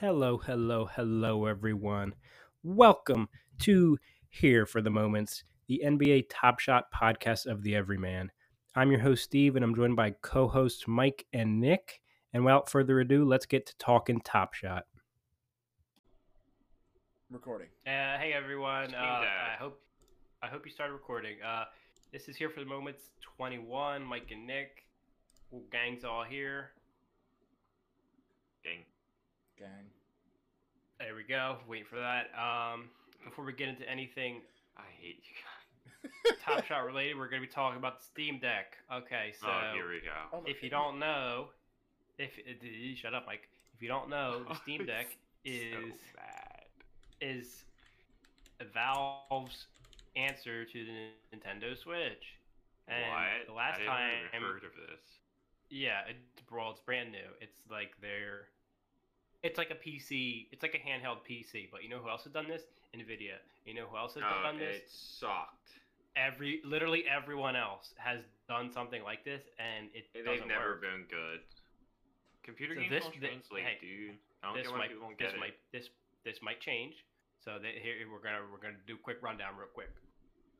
Hello, hello, hello, everyone. Welcome to Here for the Moments, the NBA Top Shot podcast of the Everyman. I'm your host, Steve, and I'm joined by co hosts Mike and Nick. And without further ado, let's get to talking Top Shot. Recording. Uh, hey, everyone. Uh, I hope I hope you started recording. Uh, this is Here for the Moments 21. Mike and Nick. Well, gang's all here. Gang. Gang. There we go. Wait for that. Um, before we get into anything I hate you guys. Top Shot related, we're going to be talking about the Steam Deck. Okay, so oh, here we go. Oh if you goodness. don't know, if uh, shut up, Mike. If you don't know, the Steam Deck is so bad. is Valve's answer to the Nintendo Switch. And what? the last I time, haven't even heard of this. yeah, it's well, it's brand new. It's like they're, it's like a PC. It's like a handheld PC. But you know who else has done this? Nvidia. You know who else has Oh, done this? it sucked. Every literally everyone else has done something like this, and it They've never work. been good. Computer So games this- don't translate, hey, dude. I don't this might people this get might it. this this might change. So that here we're gonna we're gonna do a quick rundown real quick.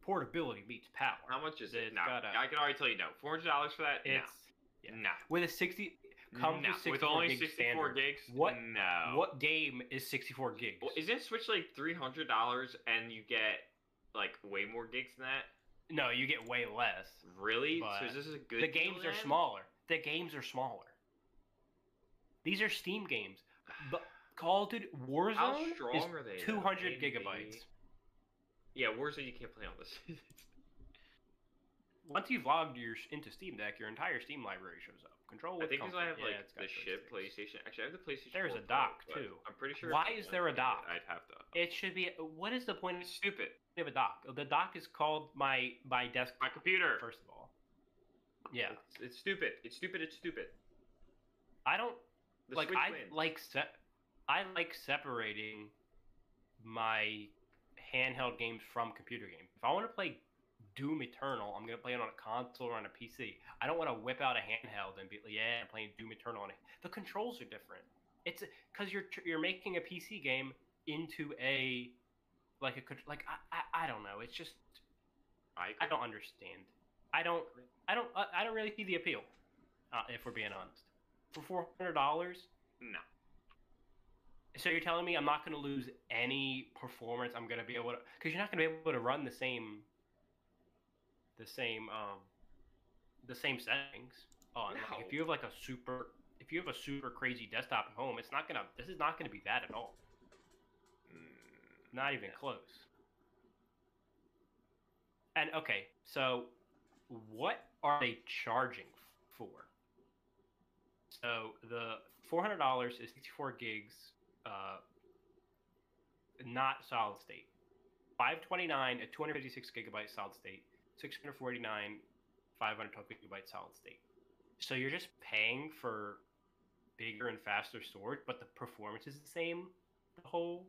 Portability beats power. How much is it? It's No, got a- I can already tell you no. Four hundred dollars for that? It's yeah. no. with a sixty comes no. with only gig sixty-four standard. gigs. What- No. What game is sixty four gigs? Well, isn't Switch like three hundred dollars and you get like way more gigs than that? no, you get way less. Really? So is this a good? the games are smaller. The games are smaller. These are Steam games. But Call of Duty Warzone How is strong are they? though? two hundred Maybe- gigabytes. Yeah, Warzone you can't play on this. Once you've logged your into Steam Deck, your entire Steam library shows up. Control I with think because. I have Yeah, like the those ship. PlayStation. Actually, I have the PlayStation. There's 4 a dock, Pro, too. I'm pretty sure. Why is there a dock? I'd have to. Uh, it should be. What is the point It's stupid. have a dock? The dock is called my my desk. My computer. First of all, yeah, It's, it's stupid. It's stupid. It's stupid. I don't The like. Switch I wins. like se- I like separating my handheld games from computer games. If I want to play Doom Eternal, I'm gonna play it on a console or on a PC. I don't want to whip out a handheld and be like, yeah, I'm playing Doom Eternal on it. The controls are different. It's because you're you're making a PC game into a like a like I, I I don't know. It's just I, I don't understand. I don't. I don't. I I don't really see the appeal. Uh, if we're being honest, for four hundred dollars. No. So you're telling me I'm not going to lose any performance? I'm going to be able to because you're not going to be able to run the same, the same, um, the same settings. On like, if you have like a super, if you have a super crazy desktop at home, it's not gonna. This is not going to be that at all. Mm, Not even close. And okay, so what are they charging for? So the four hundred dollars is sixty four gigs, uh, not solid state. Five twenty nine at two hundred fifty six gigabyte solid state. Six hundred forty nine, five hundred twelve gigabyte solid state. So you're just paying for bigger and faster storage, but the performance is the same the whole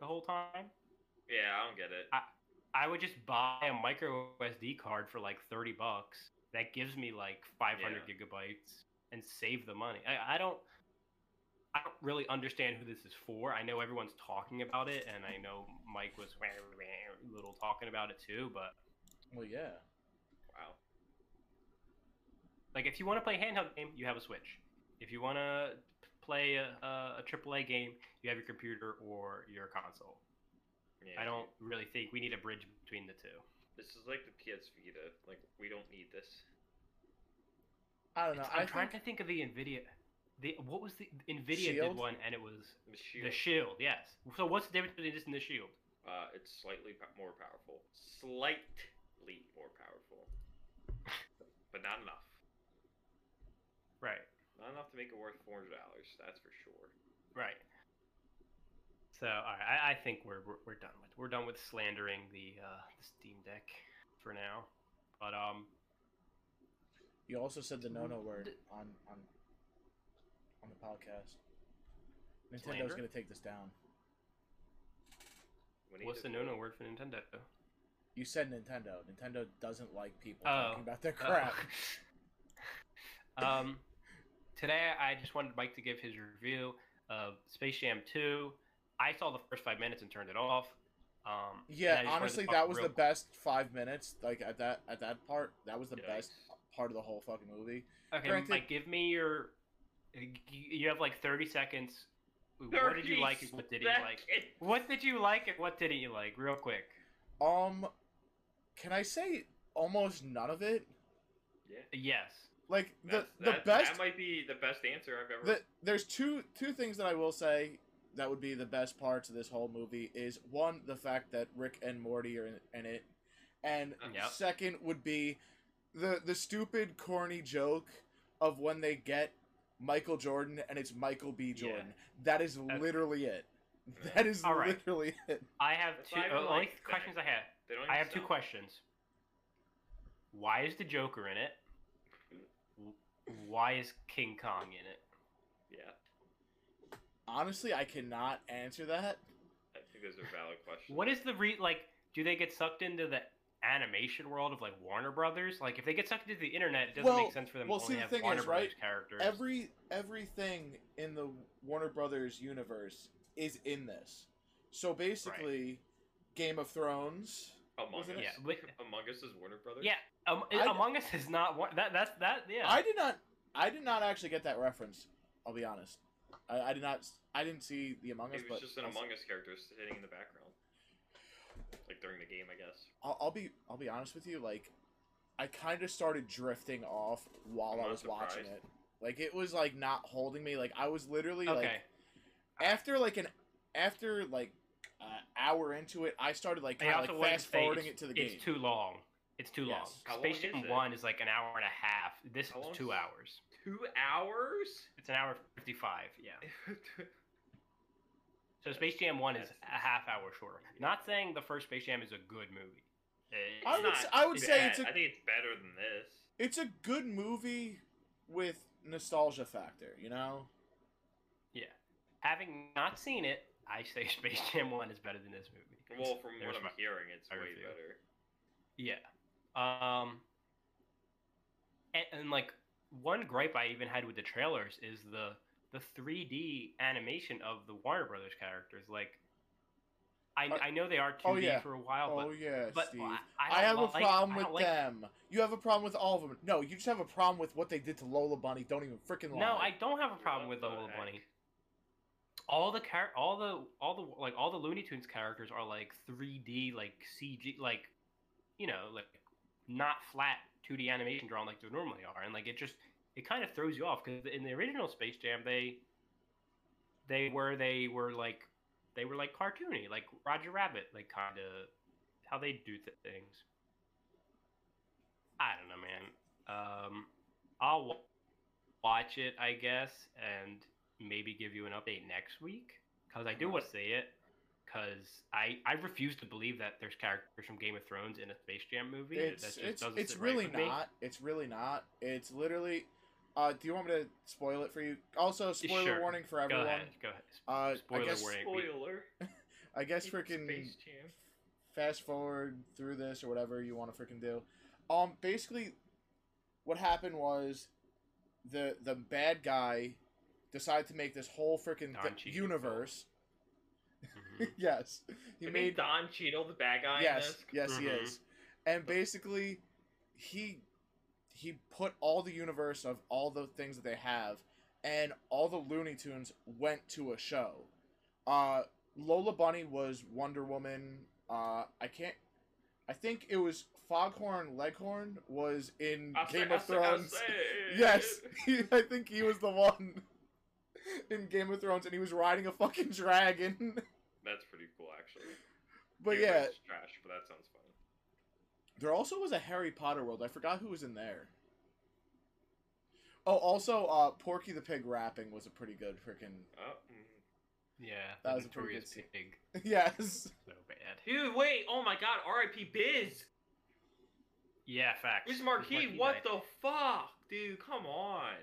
the whole time. Yeah, I don't get it. I I would just buy a micro SD card for like thirty bucks. That gives me like five hundred Yeah. gigabytes and save the money. I, I don't. I don't really understand who this is for. I know everyone's talking about it, and I know Mike was little talking about it too. But Well, yeah. Wow. like, if you want to play a handheld game, you have a Switch. If you want to play a, a, a AAA game, you have your computer or your console. Yeah. I don't really think we need a bridge between the two. This is like the PS Vita. Like we don't need this. I don't know. It's- I'm I trying think to think of the Nvidia. The what was the Nvidia did one and it was The Shield. the Shield. Yes. So what's the difference between this and the Shield? Uh, it's slightly more powerful. Slightly more powerful. but not enough. Right. Not enough to make it worth four hundred dollars. That's for sure. Right. So all right, I, I think we're, we're we're done with we're done with slandering the uh, the Steam Deck for now. But um, you also said the no-no word D- on on on the podcast. Nintendo's Slander? gonna take this down. What's the no-no word for Nintendo? You said Nintendo. Nintendo doesn't like people Oh. talking about their Oh. crap. um, today I just wanted Mike to give his review of Space Jam 2. I saw the first five minutes and turned it off. Um, Yeah, just wanted to honestly, that was real the best five minutes. Like at that at that part, that was the Yikes. best part of the whole fucking movie. Okay, Granted- Mike, give me your. You have like 30 seconds. What did you like and what didn't you like? seconds. What did you like and what didn't you like? Real quick. Um, can I say almost none of it? Yeah. Yes. Like the That's- the that, best. That might be the best answer I've ever. the, there's two two things that I will say that would be the best parts of this whole movie is one the fact that Rick and Morty are in, in it, and Yep. second would be the the stupid corny joke of when they get Michael Jordan and it's Michael B. Yeah. Jordan. That is That's- literally it. That is All right. literally it. I have two. not uh, only like questions I have. They don't I even have two questions. Why is the Joker in it? Why is King Kong in it? Yeah, Honestly, I cannot answer that. I think those are valid questions. What is the re like? Do they get sucked into the animation world of like Warner Brothers? Like, if they get sucked into the internet, it doesn't Well- make sense for them well, to see, only the have thing Warner is, Brothers right, characters. Every everything in the Warner Brothers universe is in this. So basically, Game of Thrones. Among Us? Yeah, with- Among Us is Warner Brothers. yeah, um, I- Among Us is not one. That that's that. Yeah. I did not. I did not actually get that reference. I'll be honest. I, I did not. I didn't see the Among Us, It was but just an also- Among Us character sitting in the background, like during the game, I guess. I'll, I'll be. I'll be honest with you. Like, I kind of started drifting off while I'm I not was watching it. Like, it was like not holding me. Like, I was literally okay. like after like an after like an hour into it, I started like kind of like fast forwarding it to the game. It's too long. It's too long. Yes. How long Space is Jam it? One is like an hour and a half. This How is long two hours. Two hours. It's an hour fifty-five. Yeah. So Space Jam One is a half hour shorter. Not saying the first Space Jam is a good movie. It's I would not s- I would say it's a- I think it's better than this. It's a good movie with nostalgia factor. You know. Yeah. Having not seen it, I say Space Jam One is better than this movie. Well, from There's what I'm my- hearing, it's way review. better. Yeah. Um. And, and like one gripe I even had with the trailers is the the 3D animation of the Warner Brothers characters. Like, I Uh, I know they are 2D oh, yeah. for a while, oh but yeah, but Steve. I, I, don't have a like- problem with like- them. You have a problem with all of them. No, you just have a problem with what they did to Lola Bunny. Don't even freaking lie. No, I don't have a problem What with the Lola heck? Bunny. All the char- all the all the like all the Looney Tunes characters are like 3D, like CG, like you know, like not flat 2D animation drawn like they normally are, and like it just it kind of throws you off because in the original Space Jam they they were they were like they were like cartoony, like Roger Rabbit, like kind of how they do th- things. I don't know, man. Um, I'll wa- watch it, I guess, and maybe give you an update next week because I do want to see it. Because I, I refuse to believe that there's characters from Game of Thrones in a Space Jam movie. It's that just it's doesn't it's sit right really me. not. It's really not. It's literally. Uh, do you want me to spoil it for you? Also, spoiler Sure. warning for Go everyone. ahead. Go ahead. Uh, Spoiler I guess warning. Spoiler. I guess It's freaking Space Jam. fast forward through this or whatever you want to freaking do. Um, basically, what happened was the the bad guy decided to make this whole freaking th- universe. Mhm. yes, he made Don Cheadle the bad guy. in yes, this? yes, he Mhm. is, and basically, he he put all the universe of all the things that they have, and all the Looney Tunes went to a show. Uh, Lola Bunny was Wonder Woman. Uh, I can't. I think it was Foghorn Leghorn was in say- Game of say- I'll Thrones. say it. Yes, he, I think he was the one in Game of Thrones, and he was riding a fucking dragon. That's pretty cool, actually. but Game yeah, trash, but that sounds fun. There also was a Harry Potter world. I forgot who was in there. Oh, also, uh, Porky the Pig rapping was a pretty good freaking. Oh, mm. Yeah, That the was a pretty good Pig. yes. So bad. dude, wait! Oh my God! R.I.P. Biz. Yeah, facts. Biz Markie. Markie What died. the fuck, dude? Come on.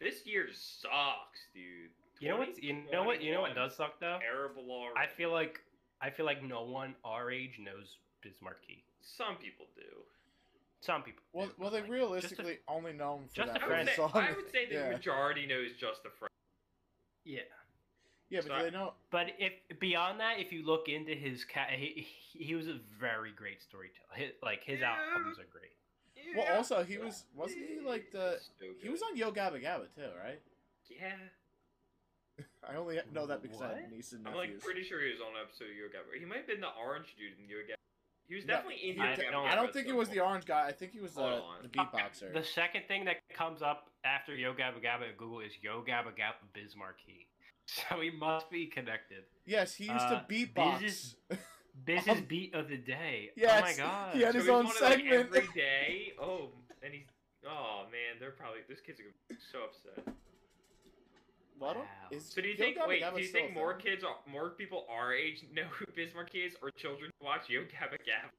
This year sucks, dude. You know what? You know what? You know what does suck though? Terrible already. I feel like I feel like no one our age knows Biz Markie. some people do. Some people. Well, do, well, they like, realistically just only known for just that a I would, say, song. I would say the yeah. majority knows just the friend. yeah, Yeah, but So I- they know. But if beyond that, if you look into his cat, he, he was a very great storyteller. His, like his Yeah. albums are great. Well, Yeah. also he was wasn't he like the So he was on Yo Gabba Gabba too, right? Yeah, I only know that because I have What? niece and I'm like pretty sure he was on an episode of Yo Gabba. He might have been the orange dude in Yo Gabba. He was No, definitely in Yo I Gabba. don't- I don't think it some was the orange guy. I think he was the, the beatboxer. The second thing that comes up after Yo Gabba Gabba at Google is Yo Gabba Gabba Biz Markie. So he must be connected. yes, he used Uh, to beatbox. Biz is- Biz's Um, beat of the day. oh yes, my god. he had So his he's own on it, like, segment. every day. Oh, and he's oh man, they're probably those kids are gonna be so upset. Well, Wow. is So do you think? Gabba wait, Gabba do you think more thing? kids, are, more people our age know who Biz Markie is, or children watch Yo Gabba Gabba?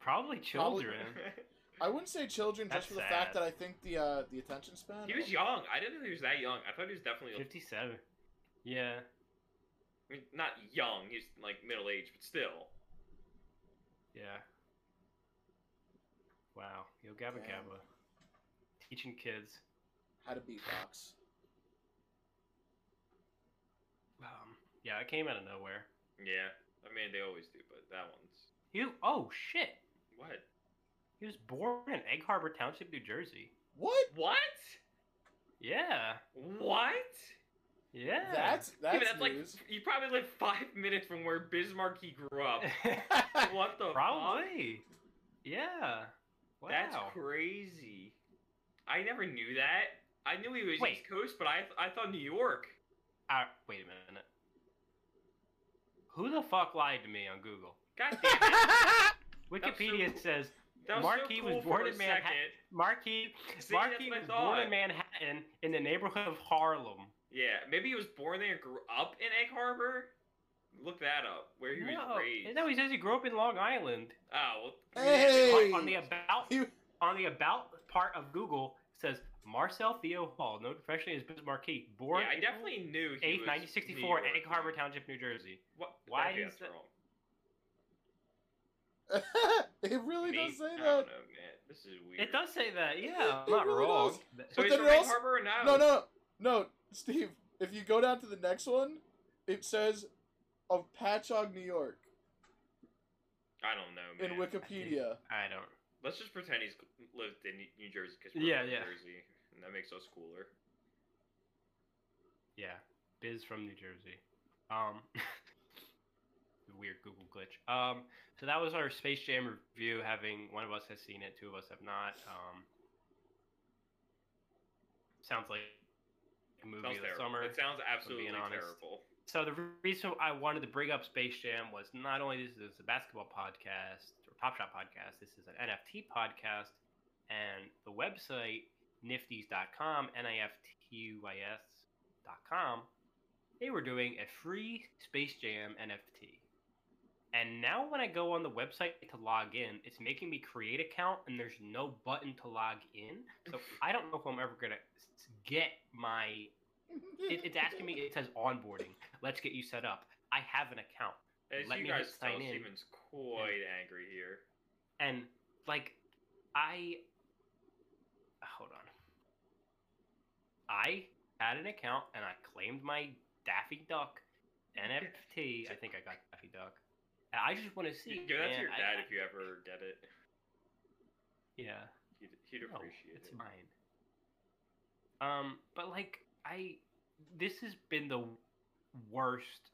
Probably children. I wouldn't say children just for the sad. fact that I think the uh, the attention span. he was young. I didn't know he was that young. I thought he was definitely like, 57. Yeah. I mean, not young. He's like middle aged, but still. Yeah. Wow. Yo Gabba Damn. Gabba. Teaching kids. how to beatbox. Um, yeah, it came out of nowhere. Yeah, I mean they always do, but that one's You oh shit. what? He was born in Egg Harbor Township, New Jersey. What? What? Yeah. What? Yeah. That's Yeah, that's but that's like you probably live five minutes from where Biz Markie he grew up. what the fuck? Probably. Yeah. Wow. That's crazy. I never knew that. I knew he was Wait. East Coast, but I I thought New York. Uh, wait a minute. Who the fuck lied to me on Google? God damn it! Wikipedia cool. says That was Markie so was born in Manhattan. Markie See, Markie was born in. Manhattan in the neighborhood of Harlem. Yeah, maybe he was born there and grew up in Egg Harbor. Look that up. Where he was raised. no, he says he grew up in Long Island. Oh, well, Hey! On, on the about You- on the about part of Google it says Marcel Theo Hall, known professionally as Biz Markie, born yeah, I definitely knew he 8th, 1964, New York. Egg Harbor Township, New Jersey. What? Why is that's that- wrong. it really Me? does say I that. don't know, man. This is weird. It does say that. Yeah, It I'm not really wrong. does. So But he's then from it Egg also- Harbor or no? No, no, no, Steve. If you go down to the next one, it says of Patchogue, New York, I don't know, in. Wikipedia. I don't. Let's just pretend he's lived in New Jersey because we're Yeah, from yeah. New Jersey, and that makes us cooler. Yeah, Biz from New Jersey. Um, weird Google glitch. Um, so that was our Space Jam review. Having one of us has seen it, two of us have not. Um, sounds like a movie Sounds of the terrible. summer. It sounds absolutely terrible. So the reason I wanted to bring up Space Jam was not only this is a basketball podcast or Top Shot podcast, this is an NFT podcast, and the website niftys.com, N-I-F-T-U-I-S.com, they were doing a free Space Jam NFT. And now when I go on the website to log in, it's making me create account and there's no button to log in. So I don't know if I'm ever going to get my it, it's asking me. It says onboarding. Let's get you set up. I have an account, As Let you me guys tell, sign in. Steven's quite angry here. and like, I hold on. I had an account and I claimed my Daffy Duck NFT. I think I got Daffy Duck. I just want to see. Give that to your dad I- if you ever get it. Yeah. He'd, he'd No, appreciate it's it. It's mine. Um, but like I, this has been the worst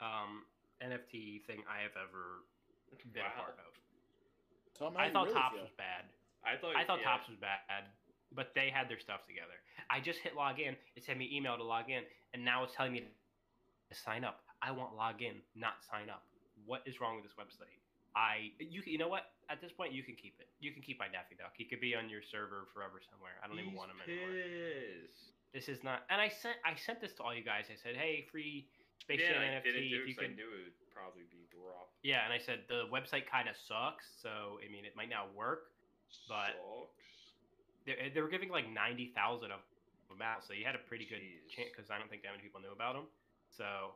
um NFT thing I have ever been a part of. Tell 'em how I thought really Topps feel. was bad. I thought. I thought yeah. Topps was bad, but they had their stuff together. I just hit log in. It sent me email to log in, and now it's telling me to sign up. I want log in, not sign up. What is wrong with this website? I you you know what? At this point, you can keep it. You can keep my Daffy Duck. He could be on your server forever somewhere. I don't even want him anymore. This is not. And I sent I sent this to all you guys. I said, hey, free Space yeah, Jam NFT. if you 'cause I can. knew it would probably be dropped. Yeah, and I said the website kind of sucks. So I mean, it might not work. But- Sucks. They, eh, they were giving like ninety thousand of them out, so you had a pretty good chance because I don't think that many people knew about them. So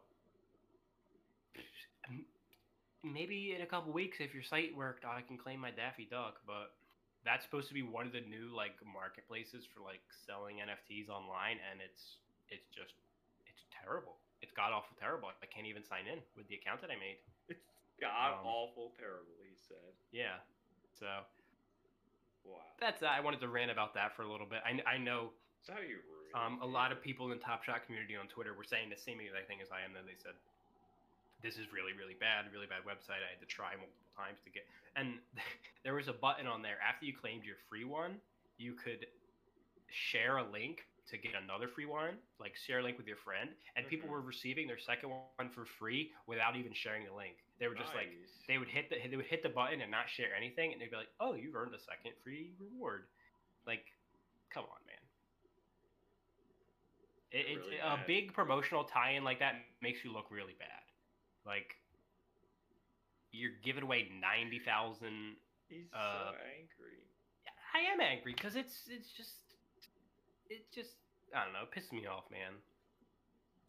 maybe in a couple weeks, if your site worked, I can claim my Daffy Duck. But that's supposed to be one of the new like marketplaces for like selling NFTs online, and it's it's just it's terrible. It's god awful terrible. I can't even sign in with the account that I made. It's god Um, awful terrible. He said. Yeah. So Wow. that's I wanted to rant about that for a little bit. I, I know That's how you ruin. um, a lot of people in the Top Shot community on Twitter were saying the same exact thing as I am. Then they said, "This is really, really bad, really bad website. I had to try multiple times to get." And there was a button on there after you claimed your free one, you could share a link to get another free one, like share a link with your friend, and people Mhm. were receiving their second one for free without even sharing the link. They were just like, they would hit the they would hit the button and not share anything, and they'd be like, "Oh, you've earned a second free reward." Like, come on, man. It, They're it's a big promotional tie-in like that makes you look really bad. Like, you're giving away ninety thousand. He's uh, so angry. I am angry because it's it's just it just I don't know, it pisses me off, man.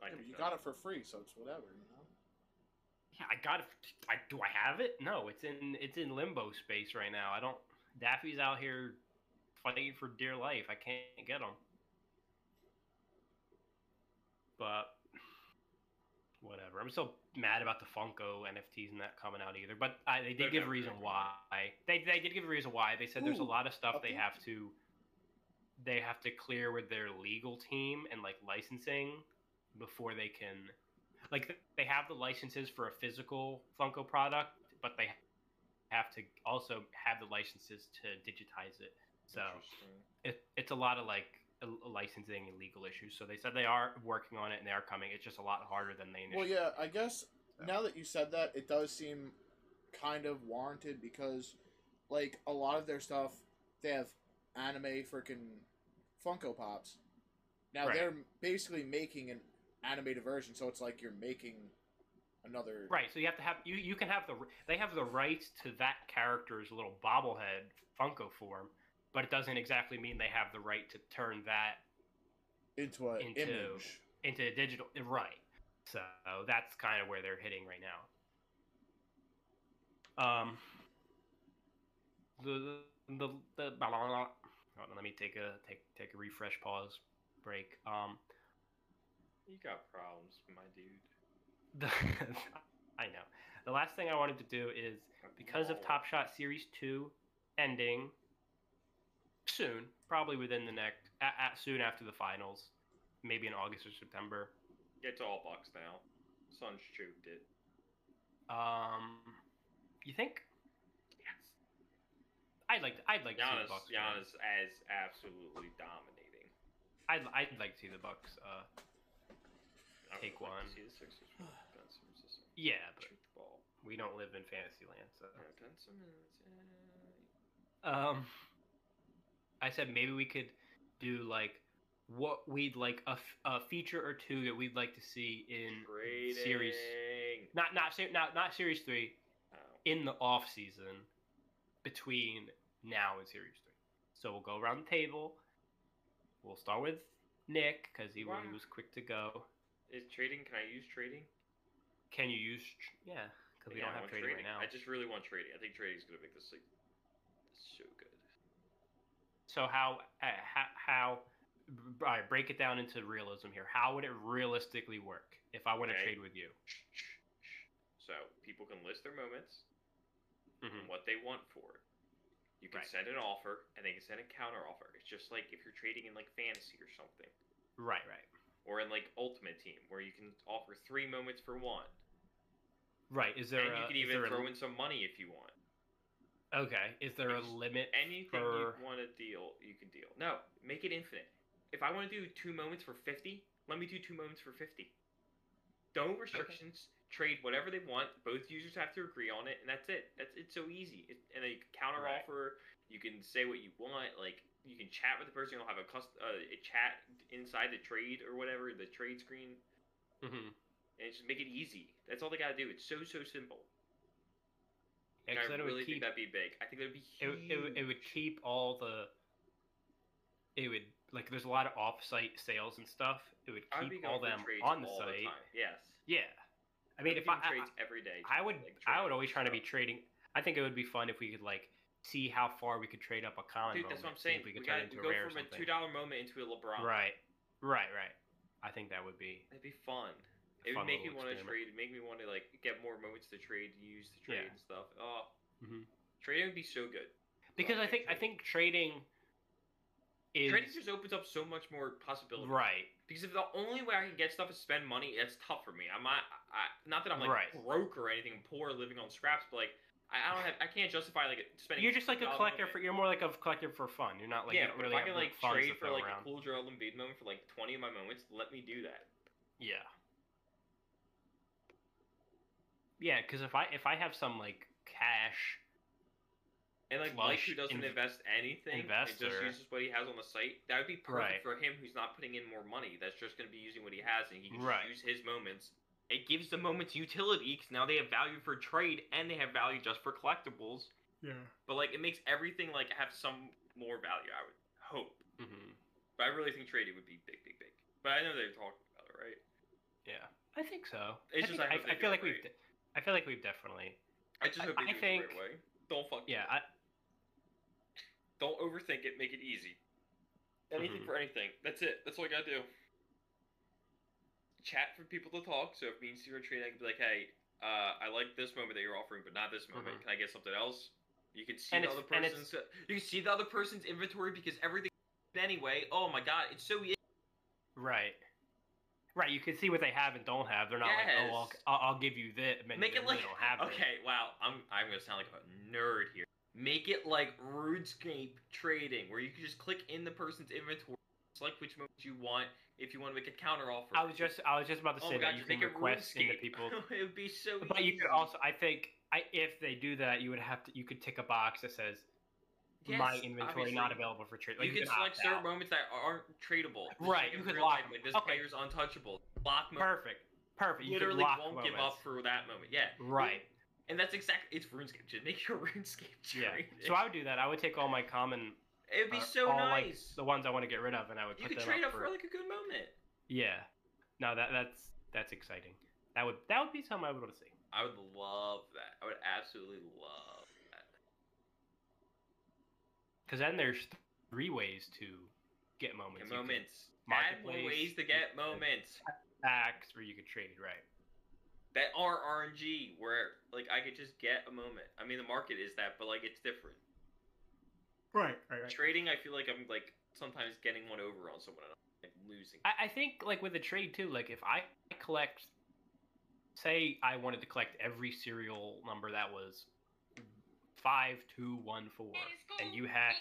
I Yeah, you got it. it for free, so it's whatever, you know. Yeah, I got it. I do I have it? No, it's in it's in limbo space right now. I don't. Daffy's out here fighting for dear life. I can't get him. But whatever. I'm still mad about the Funko NFTs and that coming out either. But I, they They're did give a reason why. They they did give a reason why. They said there's a lot of stuff they have to they have to clear with their legal team and like licensing before they can like they have the licenses for a physical Funko product, but they have to also have the licenses to digitize it. So it, it's a lot of like a- licensing and legal issues. So they said they are working on it and they are coming. It's just a lot harder than they Well, initially. yeah, I guess So. now that you said that, it does seem kind of warranted because, like, a lot of their stuff, they have anime freaking Funko Pops. Now Right. they're basically making an animated version, so it's like you're making another. Right. So you have to have you you can have the they have the rights to that character's little bobblehead Funko form, but it doesn't exactly mean they have the right to turn that Into an Into- image. into a digital right so that's kind of where they're hitting right now um the the the blah, blah, blah. Hold on, let me take a take take a refresh pause break um You got problems, my dude. the, i know the last thing i wanted to do is because of top shot series 2 ending soon probably within the next at, at soon after the finals maybe in august or september It's all bucks now. Sun's choked it. Um, you think? Yes. I'd like to, I'd like to see the Bucks. win. As absolutely dominating. I'd I'd like to see the Bucks. Uh, Take like one. See the Sixers win. Ben Simmons is yeah, but the ball. we don't live in fantasy land, so. Yeah, Ben Simmons. Um, I said maybe we could do like what we'd like a, f- a feature or two that we'd like to see in Trading. series, not not not not series three, Oh. in the off season between now and series three. So we'll go around the table. We'll start with Nick because he, Wow. was quick to go. Is trading? Can I use trading? Can you use? tr- Yeah, because we Yeah, don't have want trading, right now. I just really want trading. I think trading is gonna make this like so good. So how uh, how how? All right, break it down into realism here. How would it realistically work if I want to Okay. trade with you? So people can list their moments Mhm. and what they want for it. You can Right. send an offer, and they can send a counter offer. It's just like if you're trading in like fantasy or something, Right, right, or in like Ultimate Team, where you can offer three moments for one, right. Is there and a, you can even there a- throw in some money if you want. Okay? Is there a limit? Anything for- you want to deal, you can deal. No, make it infinite. If I want to do two moments for fifty, let me do two moments for fifty. No restrictions. Trade whatever they want. Both users have to agree on it, and that's it. That's it's so easy. It, and a counter Right. offer. You can say what you want. Like you can chat with the person. You'll have a cust- uh, a chat inside the trade or whatever the trade screen, Mm-hmm. and just make it easy. That's all they gotta do. It's so so simple. Yeah, I it really would think keep that'd be big. I think that'd be it, huge. would- it, it would keep all the it would like there's a lot of off-site sales and stuff it would keep all them on the site time. Yes. yeah i mean if I, doing I trades every day. I would like, i would always try to be trading i think it would be fun if we could like see how far we could trade up a common Dude, that's what I'm saying. if we We, could turn got it into we go from a two dollar moment into a LeBron. right right right i think that would be That'd be fun. It would make me want to trade. Make me want to like get more moments to trade, use to trade Yeah. and stuff. Oh, Mhm. trading would be so good. because I think I think trading is Trading just opens up so much more possibilities. right. Because if the only way I can get stuff is spend money, that's tough for me. I'm not, I, not that I'm like Right. broke or anything, poor, living on scraps, but like I, I don't have, I can't justify like spending. You're just like a collector for. You're more like a collector for fun. You're not like yeah, you but really if I can like trade for like around. a cool Joel Embiid moment for like 20 of my moments, let me do that. Yeah. Yeah, because if I if I have some like cash, And like Flush Mike, who doesn't inv- invest anything, and just uses what he has on the site, that would be perfect Right. for him, who's not putting in more money. That's just going to be using what he has, and he can Right. just use his moments. It gives the moments utility because now they have value for trade and they have value just for collectibles. yeah. But like, it makes everything like have some more value. I would hope, hmm but I really think trading would be big, big, big. But I know they're talking about it, right? Yeah, I think so. It's I, just think, I I, I feel it like we've. right. de- I feel like we've definitely. I just I- hope they I do it think- the right way. Don't fuck. Yeah, I, Don't overthink it. Make it easy. Anything Mhm. for anything. That's it. That's all I gotta do. Chat for people to talk. So if me and Steve are trading, I can be like, "Hey, uh, I like this moment that you're offering, but not this moment. Mhm. Can I get something else?" You can see And the other person's. You can see the other person's inventory because everything. Anyway, oh my god, it's so easy. right. Right, you can see what they have and don't have. They're not like, oh, I'll, I'll, I'll give you this. and Make it like don't have it. okay. Wow, I'm I'm gonna sound like a nerd here. Make it like RuneScape trading, where you can just click in the person's inventory, select which moments you want. If you want to make a counter offer, I was just, I was just about to Oh say god, that you just can make it request into people. it would be so But you could also, I think, I if they do that, you would have to, you could tick a box that says my inventory obviously. not available for trade. Like, you, can opt select certain out. moments that aren't tradable. Right, like you could real lock. Like this Okay. player's untouchable. Lock moment. Perfect, perfect. You Literally won't moments. give up for that moment. Yeah. Right. And that's exactly it's RuneScape. Just make your RuneScape trade. Yeah. So I would do that. I would take all my common, It'd be uh, so all, like, nice. the ones I want to get rid of, and I would you put could them trade up up for like a good moment. Yeah. No, that that's that's exciting. That would that would be something I would want to see. I would love that. I would absolutely love. Because then there's three ways to get moments. Get moments. Add more marketplace, ways to get moments Packs, or you could trade. Right. that are RNG, where like I could just get a moment. I mean, the market is that, but like it's different. Right. Right. Trading, I feel like I'm like sometimes getting one over on someone and I'm like, losing. I, I think like with a trade too. Like if I collect, say I wanted to collect every serial number that was five two one four, and you had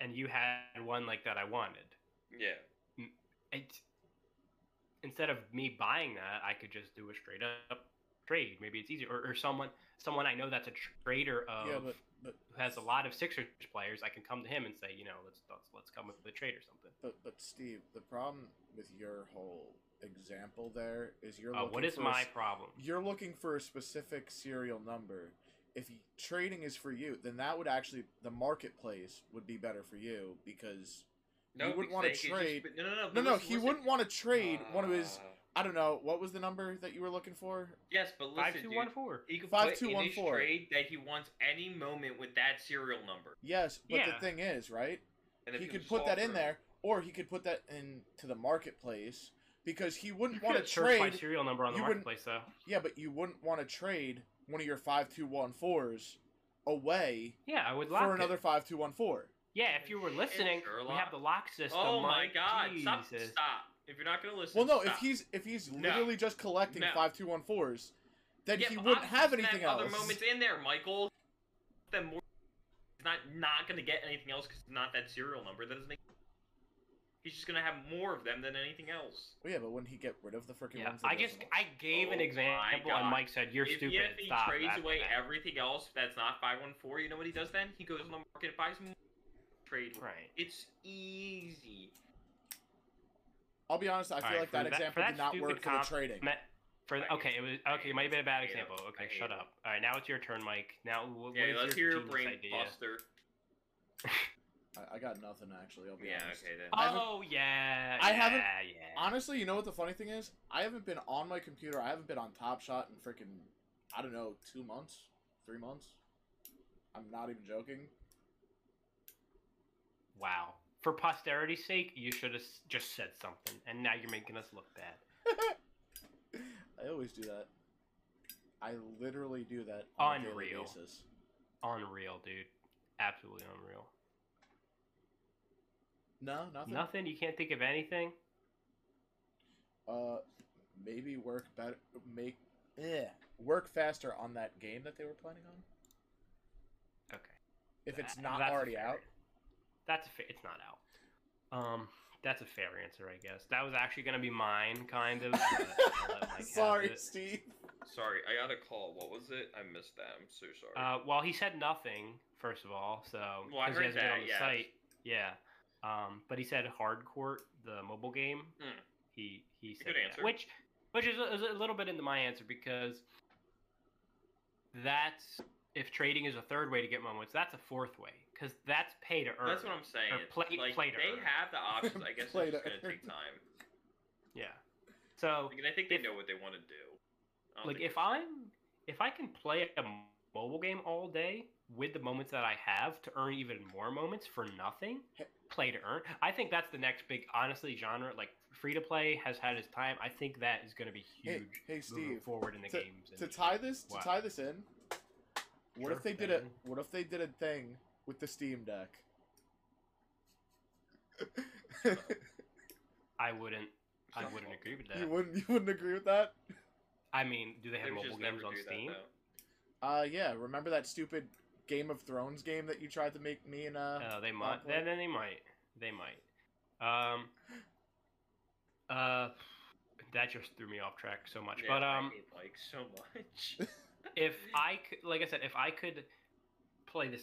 and you had one like that I wanted. Yeah. it, instead of me buying that, I could just do a straight up trade. Maybe it's easier, or, or someone someone I know that's a trader of yeah, but but who has a lot of Sixers players. I can come to him and say, you know, let's let's, let's come with the trade or something. but but Steve, the problem with your whole example there is you're Uh, looking what is for a my s- problem? you're looking for a specific serial number. If trading is for you, then that would actually the marketplace would be better for you because No, wouldn't wanna they could just- trade- but no, no, no. no, but no, listen, he listen. wouldn't want to trade one of his. Uh, I don't know what was the number that you were looking for. Yes, but listen, Five two dude, one four. He could Five, put two, in one, his four. trade that he wants any moment with that serial number. Yes, but Yeah. the thing is, right? And then He could put that in there, or he could put that into the marketplace because he wouldn't want to Search my trade. serial number on the marketplace though. Yeah, but you wouldn't want to trade one of your five two one fours away Yeah, I would lock for it. another five two one four. Yeah, if you were listening, we have the lock system. Oh my Mike. god! Stop! Jesus. Stop! If you're not gonna listen, Well, no, stop. if he's if he's No. literally just collecting No. five two one fours, then Yeah, he wouldn't have he's gonna anything Other else. moments in there, Michael. Then more. He's not not gonna get anything else because it's not that serial number. That doesn't make. He's just gonna have more of them than anything else. Well, yeah, but wouldn't he get rid of the freaking Yeah, ones? that I just I gave an Oh my example, and Mike said you're if, stupid. Even if he Stop trades after away that." everything else that's not five one four, you know what he does then? He goes on the market and buys more. Trade. Right. It's easy. I'll be honest. I feel Alright, like that that- example that did not stupid work for the trading. Ma- For I okay, it was okay. It might have been a bad I hate it. example. Okay, shut up. All right, now it's your turn, Mike. Now, wh- what Yeah, is let's your hear your brain idea? buster. I, I got nothing actually. I'll be Yeah, honest. okay then. Oh yeah, I yeah, haven't- Yeah. Honestly, you know what the funny thing is? I haven't been on my computer. I haven't been on Top Shot in freaking, I don't know, two months, three months. I'm not even joking. Wow. For posterity's sake, you should have just said something, and now you're making us look bad. I always do that. I literally do that on a daily basis. Unreal, dude. Absolutely unreal. No, nothing. Nothing. You can't think of anything. Uh, maybe work better. Make yeah, work faster on that game that they were planning on. Okay. If it's not that's already fair- out. That's a fa- it's not out. Um, that's a fair answer, I guess. That was actually gonna be mine, kind of. but I'll let Mike have Sorry. Steve. Sorry, I got a call. What was it? I missed that. I'm so sorry. Uh, well, he said nothing first of all, so Well, I 'cause he heard hasn't been that, on the yes. site. Yeah. Um, but he said Hardcourt, the mobile game. Hmm. He he said good that, answer. which which is a, is a little bit into my answer because that's if trading is a third way to get moments, that's a fourth way because that's pay to earn. That's what I'm saying. Or play- like play to they earn. have the options. I guess Play it's gonna take time. Yeah. So Like, and I think they If- know what they want to do. Like think if I'm if I can play a mobile game all day with the moments that I have to earn even more moments for nothing, Hey- play to earn. I think that's the next big honestly genre. Like free to play has had its time. I think that is going to be huge hey, moving Steve. forward in the to, games. to tie this to tie this in, what Sure, if they did a it what if they did a thing with the Steam Deck? I wouldn't. I wouldn't agree with that. you wouldn't you wouldn't agree with that? I mean, do they They have would mobile just games on do that, Steam? though. Uh yeah, remember that stupid Game of Thrones game that you tried to make me and uh Uh, they might. Then, then they might. They might. Um. Uh, that just threw me off track so much. Yeah, but I um, hate Mike so much. if I could, like I said, if I could play this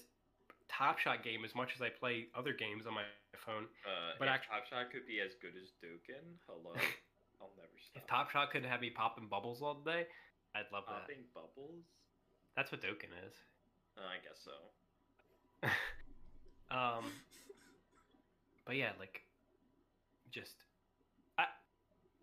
Top Shot game as much as I play other games on my phone, Uh, But if act- Top Shot could be as good as Dokkan, hello, I'll never stop. if Top Shot could have me popping bubbles all day, I'd love that. popping bubbles, That's what Dokkan is. Uh, I guess so. Um, but yeah, like, just I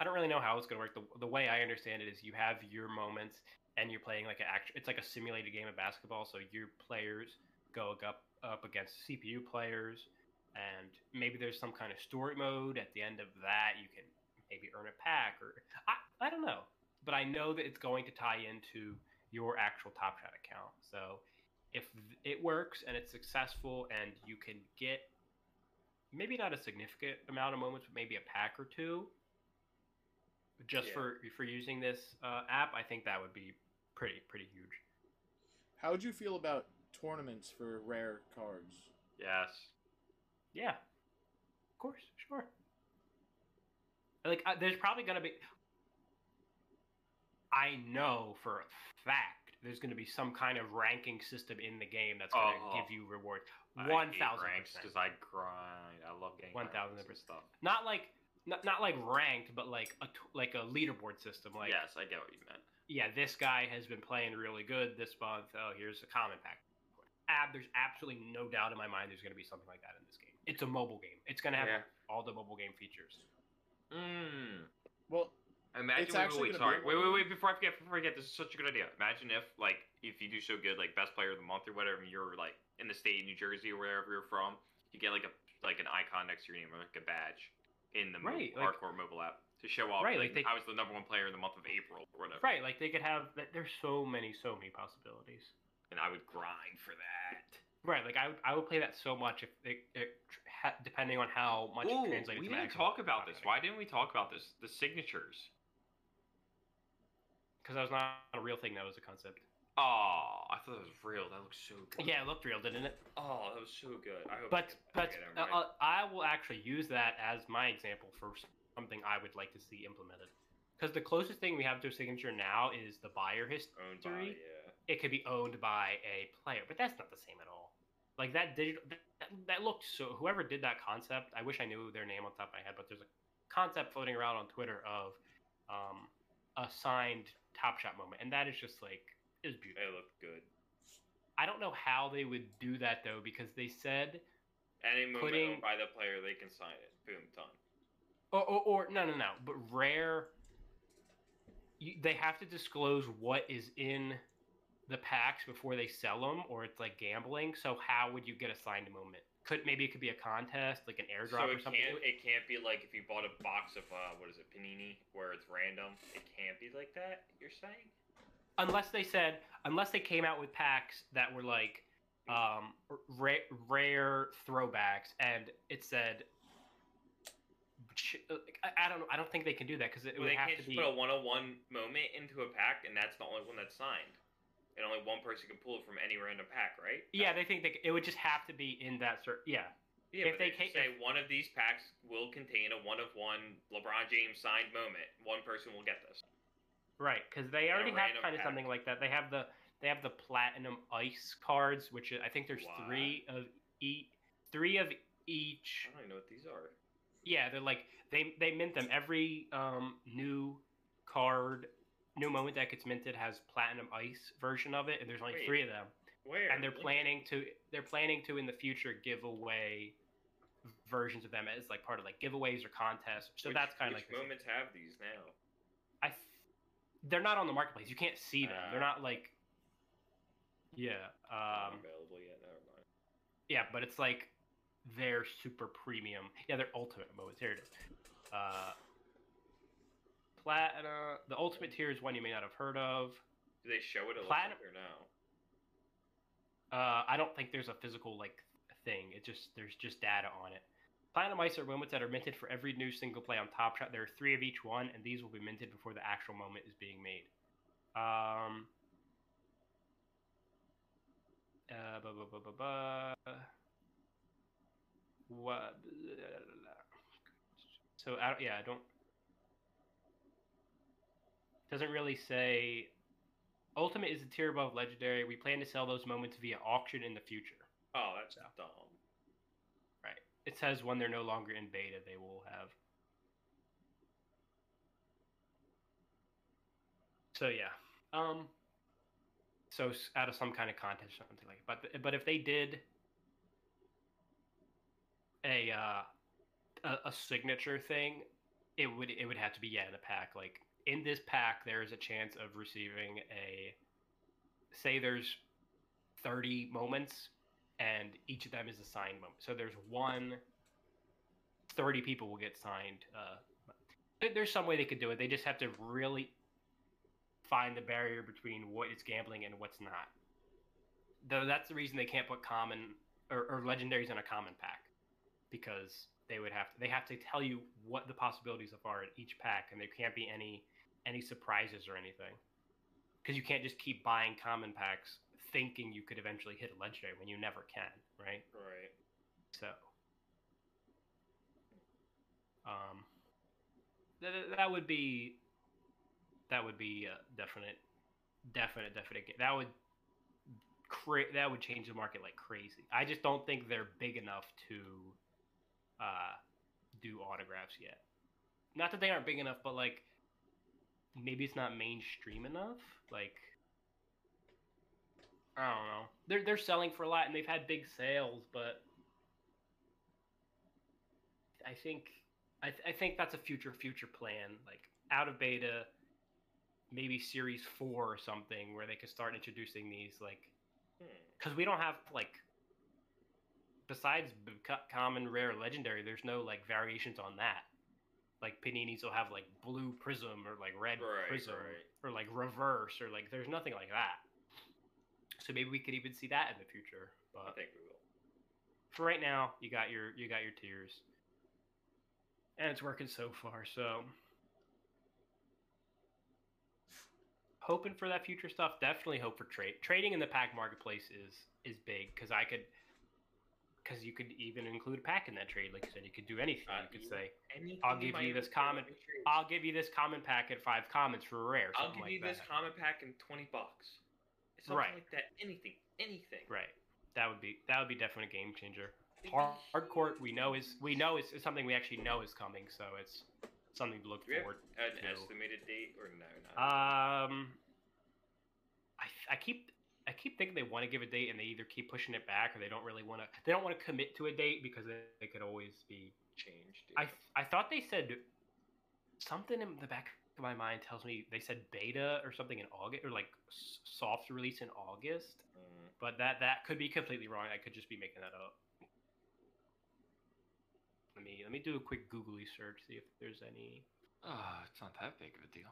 I don't really know how it's gonna work. The the way I understand it is you have your moments and you're playing like an act. It's like a simulated game of basketball. So your players go up up against CPU players, and maybe there's some kind of story mode at the end of that. You can maybe earn a pack or I I don't know, but I know that it's going to tie into your actual Top Shot account. So if it works and it's successful and you can get maybe not a significant amount of moments but maybe a pack or two just Yeah. for for using this uh, app i think that would be pretty pretty huge How would you feel about tournaments for rare cards? Yes. yeah of course sure like uh, there's probably to be i know for a fact there's going to be some kind of ranking system in the game that's going to Oh. give you rewards I One hate thousand ranks percent. because I grind. I love getting 1000% stuff. not like not, not like ranked but like a t- like a leaderboard system like yes, I get what you meant. yeah this guy has been playing really good this month oh here's a common pack Ab, there's absolutely no doubt in my mind there's going to be something like that in this game it's a mobile game it's going to have Yeah. all the mobile game features Mm. Well, Imagine. It's wait, actually wait, wait, sorry. Wait, wait, wait. Before I forget, before I forget, this is such a good idea. Imagine if, like, if you do so good, like best player of the month or whatever, and you're like in the state of New Jersey or wherever you're from, you get like a like an icon next to your name or like a badge in the mo- Right, like- Hardcourt mobile app to show off. Right, like, like they- I was the number one player in the month of April or whatever. right like they could have th- there's so many so many possibilities And I would grind for that. right like i would, I would play that so much if it, it depending on how much Ooh, it translated we to didn't talk about this. Why didn't we talk about this? The signatures. Because that was not a real thing that was a concept Oh, I thought it was real. That looks so good. yeah it looked real didn't it Oh, that was so good. I hope. but I but it uh, uh, I will actually use that as my example for something I would like to see implemented. Because the closest thing we have to a signature now is the buyer history. owned by yeah. It could be owned by a player, but that's not the same at all. Like that digital, that, that looked so. Whoever did that concept, I wish I knew their name on top of my head, but there's a concept floating around on Twitter of um, a signed Top Shot moment, and that is just like is beautiful. It looked good. I don't know how they would do that though, because they said Any moment Putting- by the player, they can sign it. Boom, done. Or, or, or no, no, no. But rare, you, they have to disclose what is in the packs before they sell them, or it's like gambling. So how would you get a signed moment? Could maybe it could be a contest, like an So airdrop or something. can't it can't be like if you bought a box of uh what is it panini where it's random. It can't be like that. You're saying? unless they said unless they came out with packs that were like um ra- rare throwbacks and it said I, I don't know I don't think they can do that because it Well, would they have can't to be put a one-on-one moment into a pack, and that's the only one that's signed. And only one person can pull it from any random pack, right? yeah they think they, it would just have to be in that cer- yeah Yeah, If they they, ca- say one of these packs will contain a one-of-one LeBron James signed moment. One person will get this. right because they already have kind of something like that they have the they have the platinum ice cards which I think there's three of each three of each I don't even know what these are. Yeah, they're like they they mint them every um, new card, new moment that gets minted has platinum ice version of it, and there's only Wait. three of them. Where? And they're planning to they're planning to in the future give away versions of them as like part of like giveaways or contests. So Which- that's kind of like the moments have these now. I th- they're not on the marketplace. You can't see them. they're Ah. not like yeah um available yet. Never mind. yeah, but it's like they're super premium. Yeah, they're ultimate moments. Here it is. Uh, Platinum. The ultimate tier is one you may not have heard of. Do they show it Platinum- or no? Uh, I don't think there's a physical like thing. It just there's just data on it. Platinum Ice are moments that are minted for every new single play on Top Shot. There are three of each one, and these will be minted before the actual moment is being made. Um. Uh, bu- bu- bu- bu- bu- What? So I don't, yeah, I don't. Doesn't really say. Ultimate is a tier above legendary. We plan to sell those moments via auction in the future. Oh, that's So. dumb. Right. It says when they're no longer in beta, they will have. So yeah. Um. So out of some kind of contest, or something like. But but if they did a uh, a, a signature thing, it would it would have to be yeah in a pack. Like in this pack, there is a chance of receiving a. Say there's thirty moments and each of them is a signed moment. So there's one. 30 people will get signed. Uh, there's some way they could do it. They just have to really find the barrier between what is gambling and what's not. Though that's the reason they can't put common or, or legendaries in a common pack because they would have to they have to tell you what the possibilities are in each pack and there can't be any any surprises or anything because you can't just keep buying common packs thinking you could eventually hit a legendary when you never can, right? Right. So, um, th- th- that would be that would be a definite, definite, definite. That would cra- that would change the market like crazy. I just don't think they're big enough to uh, do autographs yet. Not that they aren't big enough, but like maybe it's not mainstream enough. Like I don't know. They're they're selling for a lot and they've had big sales, but I think I, th- I think that's a future future plan. Like out of beta, maybe series four or something, where they could start introducing these like Hmm. because we don't have like besides common, rare, legendary. There's no like variations on that. Like Paninis will have like blue prism or like red Right, prism right. or like reverse or like there's nothing like that. So maybe we could even see that in the future. But I think we will. for right now, you got your you got your tiers, and it's working so far. So hoping for that future stuff. Definitely hope for trade. Trading in the pack marketplace is is big because I could because you could even include a pack in that trade. Like you said, you could do anything. Uh, you could say, I'll give you this common- "I'll give you this common pack at five commons for a rare." I'll give like you that. this common pack in twenty bucks. Something Right. like that. Anything. Anything. Right. That would be that would be definitely a game changer. Hard, Hardcourt we know is we know is, is something we actually know is coming, so it's something to look Do forward. an to. estimated date or no? Not Um, I, I keep I keep thinking they want to give a date and they either keep pushing it back or they don't really want to. They don't want to commit to a date because it, could always be. changed. I I thought they said something in the back of my mind tells me they said beta or something in August or like soft release in August, Mm, but that that could be completely wrong. I could just be making that up. Let me let me do a quick googly search, see if there's any. Oh, it's not that big of a deal.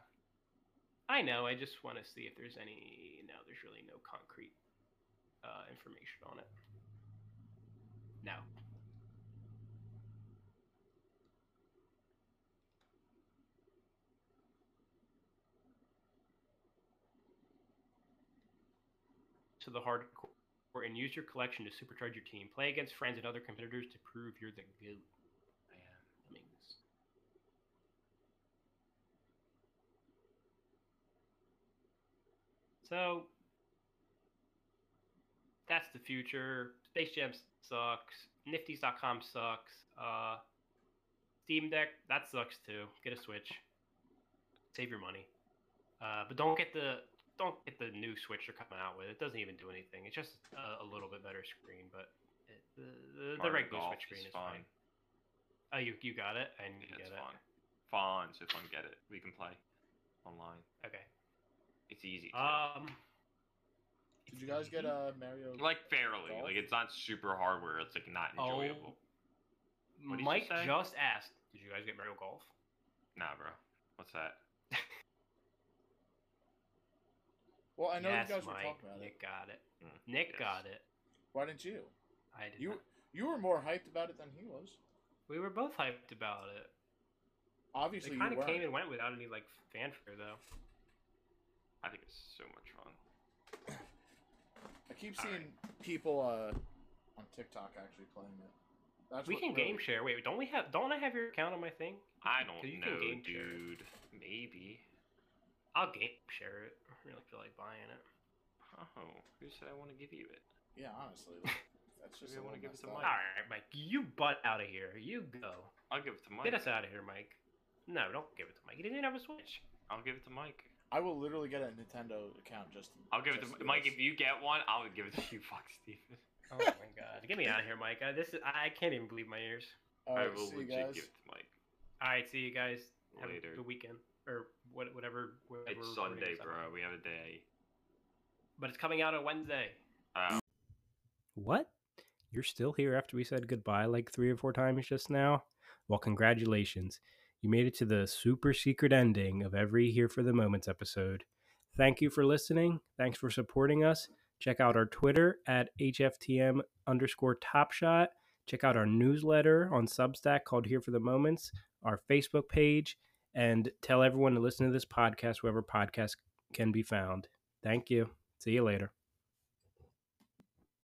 I know. I just want to see if there's any. No, there's really no concrete uh, information on it. No. To the Hardcourt and use your collection to supercharge your team. Play against friends and other competitors to prove you're the goat. Man, that means So that's the future. Space Jam sucks. niftys.com sucks. Uh, Steam Deck that sucks too. Get a Switch. Save your money. Uh, but don't get the don't get the new Switch they're coming out with. It doesn't even do anything. It's just a, a little bit better screen, but it, the the, the regular Golf Switch screen is fine. fine. Oh, you you got it, and you Yeah, get it's it. fine. Fine, so if I get it, we can play online. Okay. It's easy. to Um. Did you guys get uh, Mario? like fairly, Golf? like it's not super hard where it's like not Oh. enjoyable. What did you Mike just asked, "Did you guys get Mario Golf?" Nah, bro. What's that? Well, I know yes, you guys were talking about it. Nick got it. Mm, Nick yes. got it. Why didn't you? I did. You not. you were more hyped about it than he was. We were both hyped about it. Obviously, It kind of came and went without any like fanfare, though. I think it's so much fun. I keep All seeing people uh, on TikTok actually playing it. That's we can really- game share. Wait, don't we have? Don't I have your account on my thing? I don't you can know, game share it. dude. Maybe. I'll game share it. I really feel like buying it. Oh, who said I want to give you it? Yeah, honestly, like, that's just. Maybe I a wanna give it to messed Mike. All right, Mike. You butt out of here. You go. I'll give it to Mike. Get us out of here, Mike. No, don't give it to Mike. He didn't even have a Switch. I'll give it to Mike. I will literally get a Nintendo account just. I'll give it to for Mike. If you get one, I'll give it to you, fuck Steven. Oh my god. Get me out of here, Mike. Uh, this is, I can't even believe my ears. All I will see you legit guys. give it to Mike. All right, see you guys. Have Later. a good weekend or what, whatever. whatever It's Sunday, this on. bro. We have a day. But it's coming out on Wednesday. Uh, What? You're still here after we said goodbye like three or four times just now? Well, congratulations. You made it to the super secret ending of every Here for the Moments episode. Thank you for listening. Thanks for supporting us. Check out our Twitter at HFTM underscore Top Shot. Check out our newsletter on Substack called Here for the Moments, our Facebook page, and tell everyone to listen to this podcast wherever podcasts can be found. Thank you. See you later.